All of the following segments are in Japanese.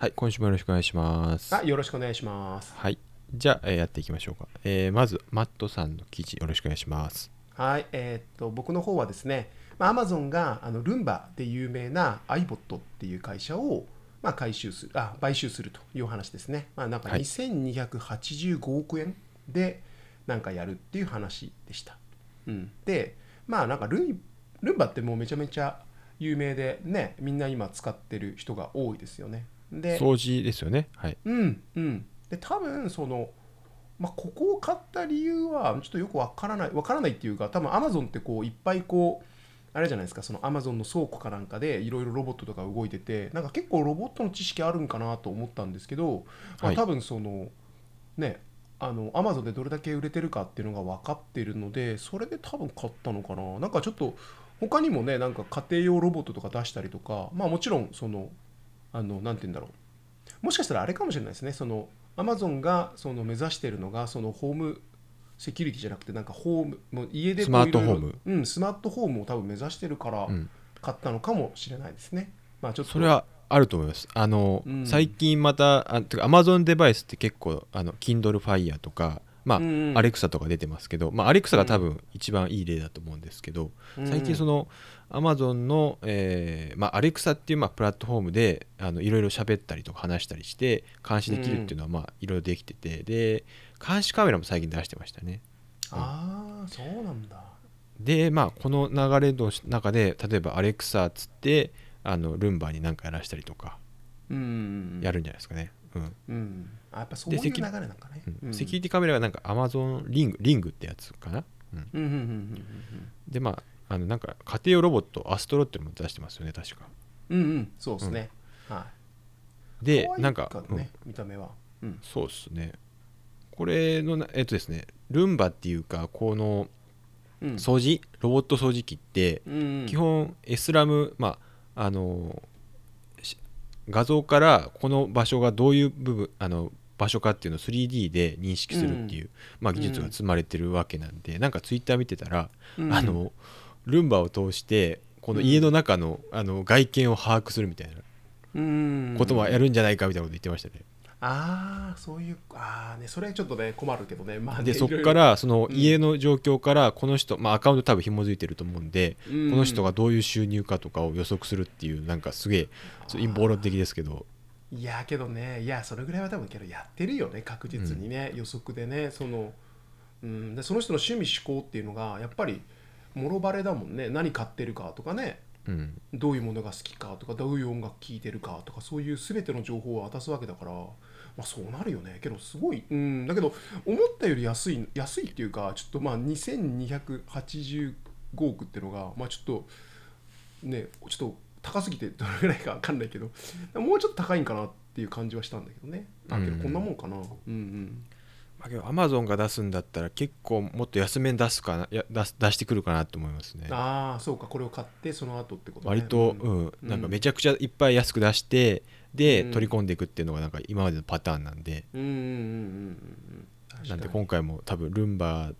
はい、今週もよろしくお願いします。あよろしくお願いします。はい、じゃあ、えーやっていきましょうか。えーまず、マットさんの記事よろしくお願いします。はい、えーっと僕の方はですね、まあ、Amazon があのルンバで有名な iBot っていう会社をまあ回収するあ買収するというお話ですね。まあ、なんかはい2285億円でなんかやるっていう話でした。うん、で、まあなんかルンルンバってもうめちゃめちゃ有名でね、みんな今使ってる人が多いですよね。で、掃除ですよね。はい。うんうんで多分その、まあ、ここを買った理由はちょっとよくわからないわからないっていうか多分アマゾンってこういっぱいこうあれじゃないですかそのアマゾンの倉庫かなんかでいろいろロボットとか動いててなんか結構ロボットの知識あるんかなと思ったんですけど、まあ、はい多分そのねあのアマゾンでどれだけ売れてるかっていうのが分かってるのでそれで多分買ったのかななんかちょっと他にもねなんか家庭用ロボットとか出したりとかまあもちろんそのあのなんて言うんだろう。もしかしたらあれかもしれないですね。そのアマゾンがその目指しているのがそのホームセキュリティじゃなくてなんかホームもう家でスマートホーム。うんスマートホームを多分目指してるからうん。買ったのかもしれないですね、まあちょっと。それはあると思います。あの、うん。最近また、あてか Amazon デバイスって結構、あの Kindle Fire とか、まあ、うんうん。アレクサとか出てますけど、まあ、アレクサが多分一番いい例だと思うんですけど、最近そのの Amazon の、えーまあ、アレクサっていうまあプラットフォームであのいろいろ喋ったりとか話したりして監視できるっていうのはまあいろいろできててで監視カメラも最近出してましたね。ああそうなんだ。でまあこの流れの中で例えばアレクサっつってあのルンバに何かやらしたりとかうん。やるんじゃないですかね、うん。うん。あやっぱそういう流れなんかね。うん。セキュリティカメラがなんか Amazon リングリングってやつかな、うん、でまああのなんか家庭用ロボットアストロっていうのも出してますよね確か。うんうん。うんそうですね、はい。でなんか、うん。ね見た目は。うん。そうですね。これのなえっとですねルンバっていうかこのうん。掃除？ロボット掃除機ってうん基本 S ラムまああのし画像からこの場所がどういう部分あの場所かっていうのを 3D で認識するっていう、まあ、技術が積まれてるわけなんで、なんかツイッター見てたら、うん。あのルンバを通してこの家の中の,、あの外見を把握するみたいなうん。こともやるんじゃないかみたいなこと言ってましたね。ああそういうああねそれちょっとね困るけどね。まあねでそこからそのうん。家の状況からこの人、まあ、アカウント多分紐づいてると思うんで、うん。この人がどういう収入かとかを予測するっていうなんかすげえそう陰謀論的ですけど。いやけどねいやそれぐらいは多分けどやってるよね確実にね、予測でねその、うん、でその人の趣味思考っていうのがやっぱりもろバレだもんね。何買ってるかとかねうん。どういうものが好きかとかどういう音楽聴いてるかとかそういう全ての情報を渡すわけだから、まあ、そうなるよね。けどすごい、うん、だけど思ったより安い安いっていうかちょっとまあ2285億っていうのがまあちょっとねちょっと高すぎてどれぐらいか分かんないけどもうちょっと高いんかなっていう感じはしたんだけどね。あけどこんなもんかな。うんうんまあけどアマゾンが出すんだったら結構もっと安めに出すかなや出す出してくるかなと思いますね。ああそうかこれを買ってその後ってことね。割と、うん。うん。なんかめちゃくちゃいっぱい安く出してで、うん。取り込んでいくっていうのがなんか今までのパターンなんで。うんうんうんうんなんで今回も多分ルンバ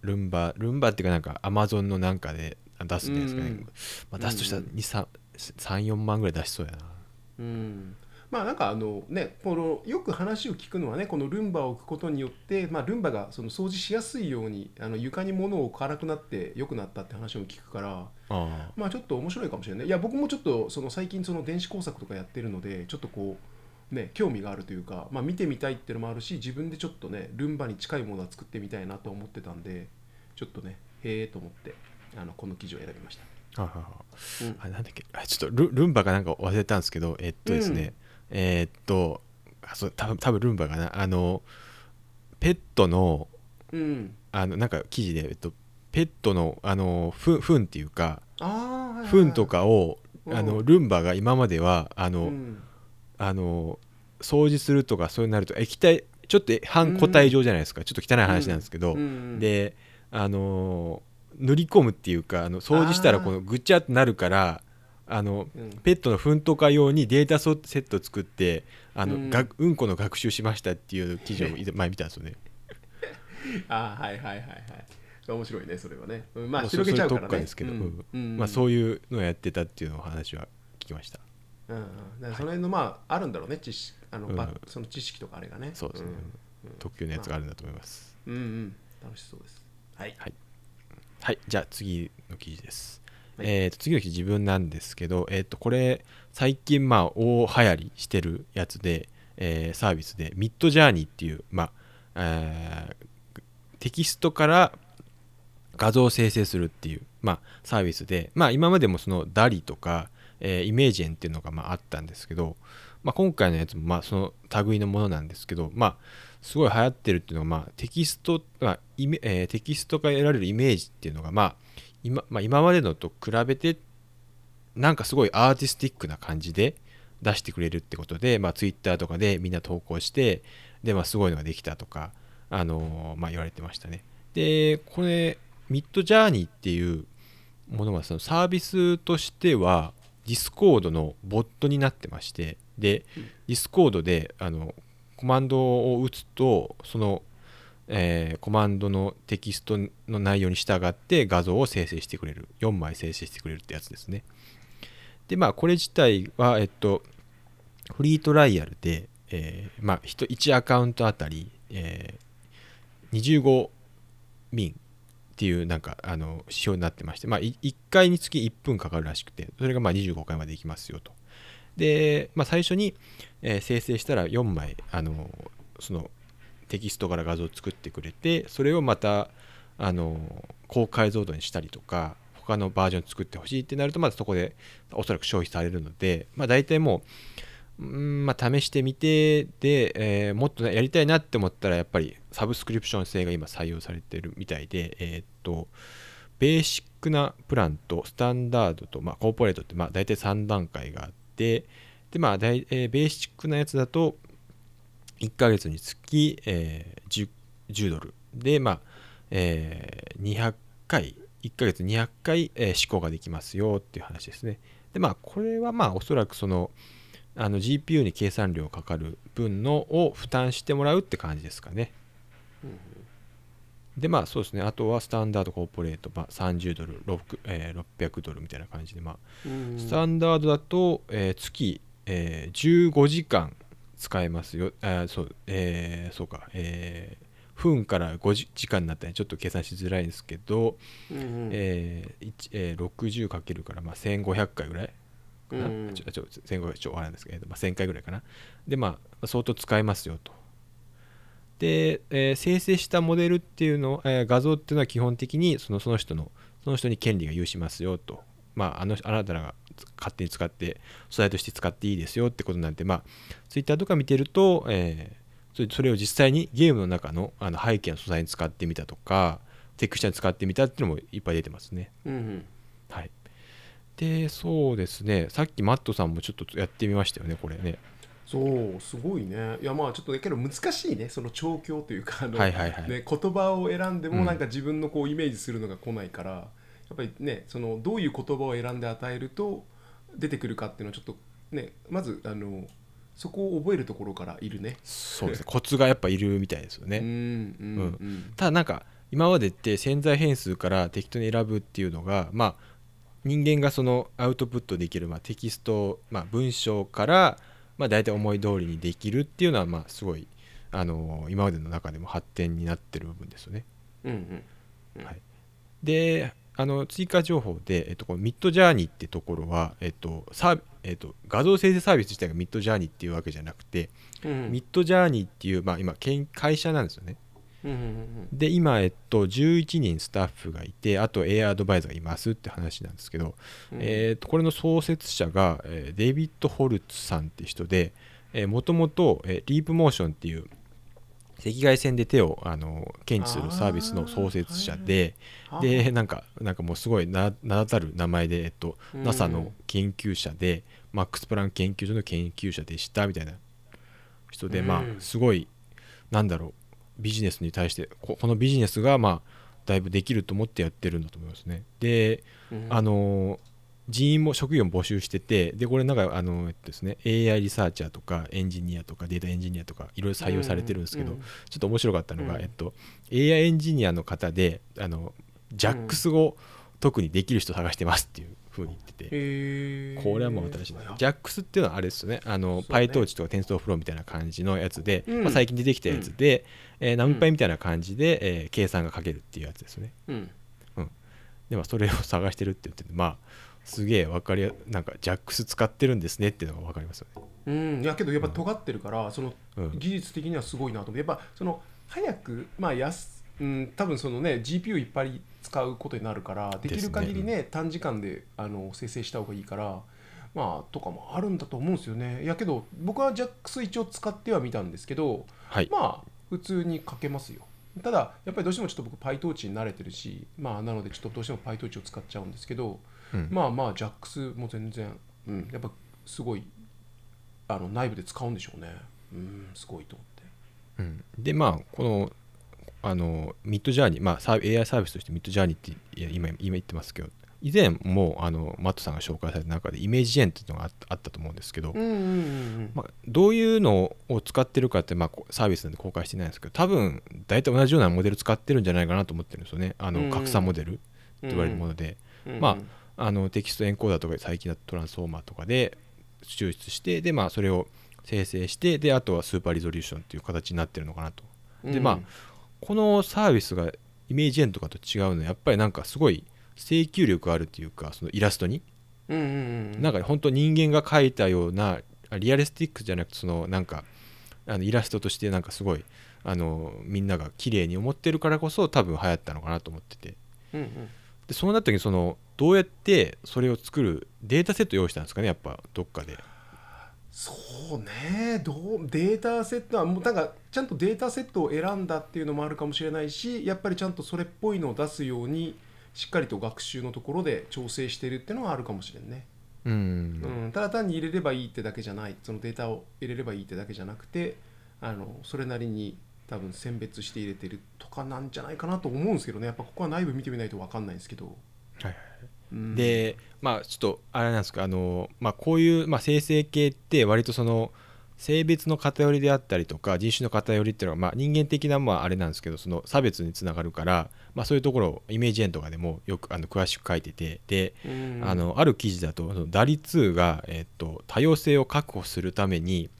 ルンバルンバっていうかなんかアマゾンのなんかで出すんじゃないですかね、うん。まあ、出すとしたらうん34万ぐらい出しそうやな。うんまあなんかあのねこのよく話を聞くのはねこのルンバを置くことによって、まあ、ルンバがその掃除しやすいようにあの床に物を置かなくなって良くなったって話も聞くからあまあちょっと面白いかもしれない。いや僕もちょっとその最近その電子工作とかやってるのでちょっとこうね興味があるというか、まあ、見てみたいっていうのもあるし自分でちょっとねルンバに近いものは作ってみたいなと思ってたんでちょっとねへえと思ってあのこの記事を選びました。あはは。うん。あなんだっけ？あちょっとルルンバかなんか忘れたんですけどえっとですね、えーっとあそう多分多分ルンバかな。あのペットのうん、あのなんか記事で、えっと、ペットのあのふ糞っていうかあーはいはいはい。糞とかをうんあのルンバが今まではあの、うん。あの掃除するとかそうなると液体ちょっと半固体状じゃないですか、ちょっと汚い話なんですけど、うん。であの塗り込むっていうかあの掃除したらこのぐちゃってなるからあのうん。ペットの糞とか用にデータソセット作ってあの、うん。がうんこの学習しましたっていう記事を以前 前見たんですよね。あーはいはいはいはい面白いねそれはね、うんまあまあ広げちゃうからね。ですけどうん。うん。まあ、そういうのをやってたっていうのを話は聞きました。うんその辺のまああるんだろうね知識あの、うん。ばその知識とかあれがね。そうですね、特急のやつがあるんだと思います。うん、うんうん。楽しそうです。はい。はい。じゃあ次の記事です、はいえーと次の記事自分なんですけどえっ、とこれ最近まあ大流行りしてるやつで、えーサービスでミッドジャーニーっていうまあ、えーテキストから画像を生成するっていう、まあ、サービスで、まあ、今までもその DALI とか、えーイメージェンっていうのがまああったんですけど、まあ、今回のやつもまあその類のものなんですけど、まあ、すごい流行ってるっていうのが、まあ、テキスト、まあイメえーテキストから得られるイメージっていうのが、まあ今まあ、今までのと比べてなんかすごいアーティスティックな感じで出してくれるってことで、まあ、Twitter とかでみんな投稿してで、まあ、すごいのができたとか、あのーまあ、言われてましたね。でこれミッドジャーニーっていうものがそのサービスとしては Discord のボットになってましてで Discord であのコマンドを打つとその、えーコマンドのテキストの内容に従って画像を生成してくれる。4枚生成してくれるってやつですね。でまあこれ自体はえっとフリートライアルで、えーまあ、1, アカウントあたり、えー25民っていうなんかあの指標になってまして、まあ、1回につき1分かかるらしくてそれがまあ25回までいきますよと。で、まあ、最初に、えー生成したら4枚あのそのテキストから画像を作ってくれてそれをまたあの高解像度にしたりとか他のバージョン作ってほしいってなるとまずそこでおそらく消費されるので、まあ、大体もううんまあ、試してみてで、えもっとねやりたいなって思ったらやっぱりサブスクリプション制が今採用されてるみたいで、えーっとベーシックなプランとスタンダードと、まあ、コーポレートってまあ大体3段階があってで、まあ大えーベーシックなやつだと1ヶ月につき、えー 10, 10ドル。で、まあえー200回1ヶ月200回、えー試行ができますよっていう話ですね。でまあこれはまあおそらくそのあの GPU に計算量かかる分のを負担してもらうって感じですかね。でまあそうですね。あとはスタンダードコーポレート、まあ、30ドル、6えー600ドルみたいな感じで、まあ、うんスタンダードだと、えー月、えー15時間使えますよ。あーそう、えーそうか、えー分から5時時間になったらちょっと計算しづらいんですけど、うんうん。えー一えー60かけるから、まあ、1500回ぐらいかな、うんちょちょ1500ちょあれなんですけど、まあ、1000回ぐらいかな？でまあ相当使えますよと。で、えー生成したモデルっていうの、えー画像っていうのは基本的にそのその人のその人に権利が有しますよと。まああのあなたらが勝手に使って素材として使っていいですよってことなんでまあツイッターとか見てると、えーそれそれを実際にゲームの中のあの背景の素材に使ってみたとかテクスチャーに使ってみたっていうのもいっぱい出てますね。うんうん。はい。で、そうですね、さっきマットさんもちょっとやってみましたよね、これね。そうすごいね。いやまあちょっとだけど難しいねその調教というかあの、はいはいはい。ね、言葉を選んでうん。もなんか自分のこうイメージするのが来ないから、やっぱりねそのどういう言葉を選んで与えると出てくるかっていうのはちょっとねまずあのそこを覚えるところからいるね。そうですね、コツがやっぱいるみたいですよね。うんただなんか、今までって潜在変数から適当に選ぶっていうのが、まあ、人間がそのアウトプットできる、まあ、テキスト、まあ、文章から、まあ、大体思い通りにできるっていうのは、まあ、すごい、あの今までの中でも発展になってる部分ですよね。うんうんはいであの追加情報で、えっと、このミッドジャーニーってところは、えっとサーえっと、画像生成サービス自体がミッドジャーニーっていうわけじゃなくて、うんうん。ミッドジャーニーっていう、まあ、今けん会社なんですよね。うんうんうん。で今、えっと、11人スタッフがいてあと AI アドバイザーがいますって話なんですけど、うん。えーとこれの創設者が、えーデイビッド・ホルツさんって人でもともとリープモーションっていう赤外線で手をあの検知するサービスの創設者であでなんかなんかもうすごい名名だたる名前で、えっと、うん NASA の研究者でマックス・プランク研究所の研究者でしたみたいな。人で、まうん。あすごいなんだろうビジネスに対してここのビジネスがまあだいぶできると思ってやってるんだと思いますね。でうん。あの人員も職業も募集しててでこれなんかあの、えっとですね、AI リサーチャーとかエンジニアとかデータエンジニアとかいろいろ採用されてるんですけど、うんちょっと面白かったのが、うん。えっと、AI エンジニアの方であのジャックスを特にできる人探してますっていうふふうに言っててへー。これはもう新しい。あや。っ JAX っていうのはあれですよね。あのね。PyTorch とか TensorFlow みたいな感じのやつで、うん。まあ、最近出てきたやつで、えー、ナムパイみたいな感じで、えー計算がかけるっていうやつですね。うん。でもそれを探してるって言っててまあすげえ分かりやなんか JAX 使ってるんですねっていうのが分かりますよね。うん、いやけどやっぱ尖ってるから、そのうん。技術的にはすごいなと思ってやっぱその早くまあ安うん多分そのね GPU いっぱい使うことになるからできる限りね短時間であの生成した方がいいからまあとかもあるんだと思うんですよね。いやけど僕は JAX 一応使ってはみたんですけどはい。まあ普通に書けますよただやっぱりどうしてもちょっと僕 PyTorch に慣れてるしまあなのでちょっとどうしても PyTorch を使っちゃうんですけど、うん。まあまあ JAX も全然、うん、やっぱすごいあの内部で使うんでしょうね。うんすごいと思って。うん、でまあこのあのミッドジャーニー、まあ、AI サービスとしてミッドジャーニーって今今言ってますけど以前もあのマットさんが紹介された中でイメージジェンっていうのがあったと思うんですけど、うんうんうんまあ、どういうのを使ってるかって、まあ、こサービスなんで公開してないんですけど多分大体同じようなモデル使ってるんじゃないかなと思ってるんですよね。あうんうん。の拡散モデルって言われるもので、うん。まあのテキストエンコーダーとか最近だとトランスフォーマーとかで抽出してで、まあ、それを生成してであとはスーパーリゾリューションっていう形になってるのかなと。でまあこのサービスがイメージエンとかと違うのはやっぱりなんかすごい請求力あるっていうかそのイラストに？うんうんうんなんか本当人間が描いたようなあリアリスティックじゃなくてそのなんかあのイラストとしてなんかすごいあのみんなが綺麗に思ってるからこそ多分流行ったのかなと思ってて。うんうん。でそうなった時にそのどうやってそれを作るデータセット用意したんですかねやっぱどっかで。そうね。どうデータセットはもうなんかちゃんとデータセットを選んだっていうのもあるかもしれないしやっぱりちゃんとそれっぽいのを出すようにしっかりと学習のところで調整してるっていうのはあるかもしれんね、うん。うん、ただ単に入れればいいってだけじゃない。そのデータを入れればいいってだけじゃなくてあのそれなりに多分選別して入れてるとかなんじゃないかなと思うんですけどね。やっぱここは内部見てみないと分かんないんですけど、はいはい。うん、でまあちょっとあれなんですかあの、まあ、こういう、まあ、生成系って割とその性別の偏りであったりとか人種の偏りっていうのは、まあ、人間的なまああれなんですけどその差別につながるから、まあ、そういうところをイメージ円とかでもよくあの詳しく書いててで、うん。あのある記事だとそのダリ2が、えっと多様性を確保するために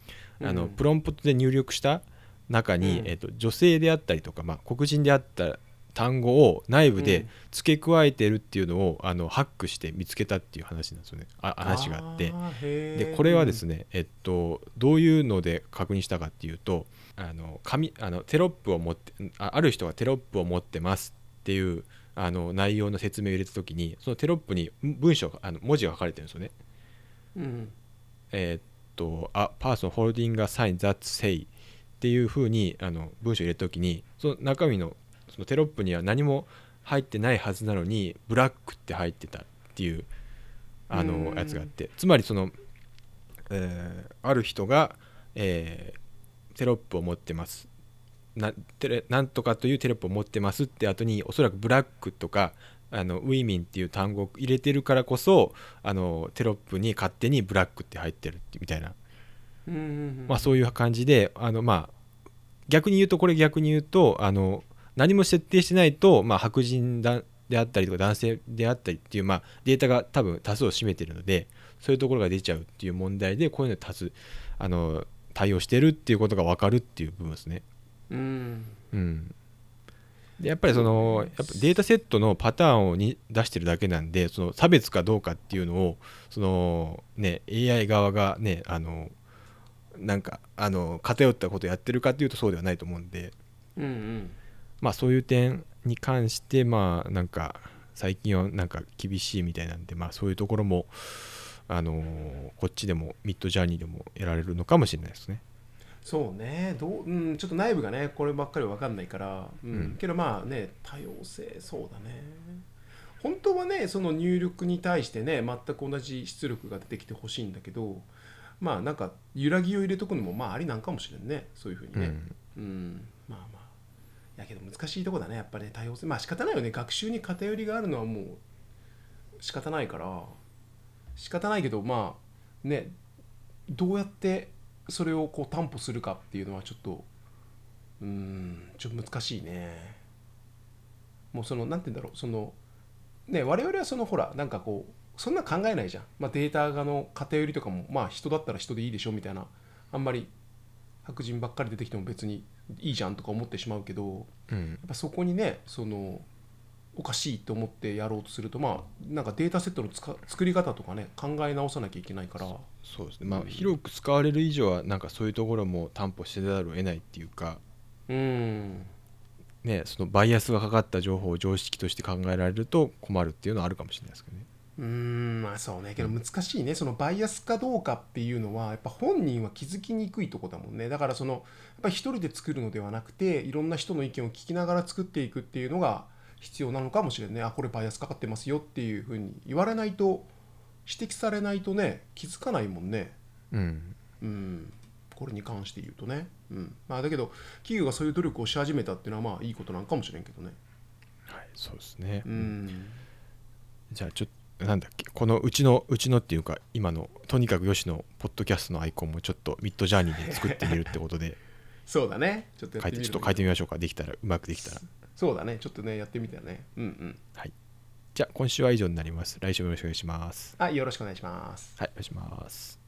あうん。のプロンプトで入力した中に、うん。えっと女性であったりとか、まあ、黒人であった単語を内部で付け加えてるっていうのをあのハックして見つけたっていう話なんですよね。あ話があって。でこれはですね、ね、えっと、どういうので確認したかっていうとあの紙あのテロップを持ってあある人がテロップを持ってますっていうあの内容の説明を入れた時にそのテロップに文章があの文字が書かれてるんですよね。うん。えーっと「A person holding a sign that say」っていうふうにあの文章を入れた時にその中身のそのテロップには何も入ってないはずなのにブラックって入ってたっていうあうん。のやつがあって。つまりその、えーある人が、えーテロップを持ってます。なテレなんとかというテロップを持ってますって後におそらくブラックとかあのウィーミンっていう単語を入れてるからこそあのテロップに勝手にブラックって入ってるってみたいな、まあ、そういう感じであの、まあ、逆に言うとこれ逆に言うとあの何も設定してないと、まあ、白人だであったりとか男性であったりっていう、まあ、データが多分多数を占めてるのでそういうところが出ちゃうっていう問題でこういうの多数あの対応してるっていうことが分かるっていう部分ですね。うん。うん、でやっぱりそのやっぱデータセットのパターンをに出してるだけなんでその差別かどうかっていうのをその、ね、AI 側がねあのなんかあの偏ったことをやってるかっていうとそうではないと思うんで、うんうんまあ、そういう点に関してまあなんか最近はなんか厳しいみたいなんで、まあ、そういうところもあのこっちでもミッドジャーニーでもやられるのかもしれないですね。そうね。どう、うん、ちょっと内部がねこればっかり分かんないから、うん。うん。けどまあね多様性そうだね。本当はねその入力に対してね全く同じ出力が出てきてほしいんだけどまあなんか揺らぎを入れとくのもまあありなんかもしれんね。そういうふうにね、うん。うん、まあまあやけど難しいとこだねやっぱりね多様性。まあ仕方ないよね。学習に偏りがあるのはもう仕方ないから。仕方ないけどまあねどうやってそれをこう担保するかっていうのはちょっとうんちょっと難しいね。もうそのなんて言うんだろう。そのね我々はそのほらなんかこうそんな考えないじゃん、まあ、データがの偏りとかもまあ人だったら人でいいでしょみたいな。あんまり白人ばっかり出てきても別にいいじゃんとか思ってしまうけどうん。やっぱそこにねそのおかしいと思ってやろうとするとまあなんかデータセットのつか作り方とかね考え直さなきゃいけないから。そうですね。まあ広く使われる以上はなんかそういうところも担保してざるを得ないっていうか。うん。ねそのバイアスがかかった情報を常識として考えられると困るっていうのはあるかもしれないですけどねうーんまあそうね。けど難しいね。そのバイアスかどうかっていうのはやっぱ本人は気づきにくいとこだもんね。だからそのやっぱり一人で作るのではなくていろんな人の意見を聞きながら作っていくっていうのが必要なのかもしれないね。あこれバイアスかかってますよっていうふうに言われないと指摘されないとね気づかないもんね。うん。うん。これに関して言うとね、うん。まあ、だけど企業がそういう努力をし始めたっていうのはまあいいことなんかもしれんけどね。はいそうですね、うん。じゃあちょっとなんだっけこのうちのうちのっていうか今のとにかくよしのポッドキャストのアイコンもちょっとミッドジャーニーで作ってみるってことで。そうだね。ちょっとっちょっと書いてみましょう。か。できたらうまくできたら。そうだね。ちょっとねやってみたよね。うんうん。はい。じゃあ今週は以上になります。来週もよろしくお願いします。はいよろしくお願いします。はいお願いします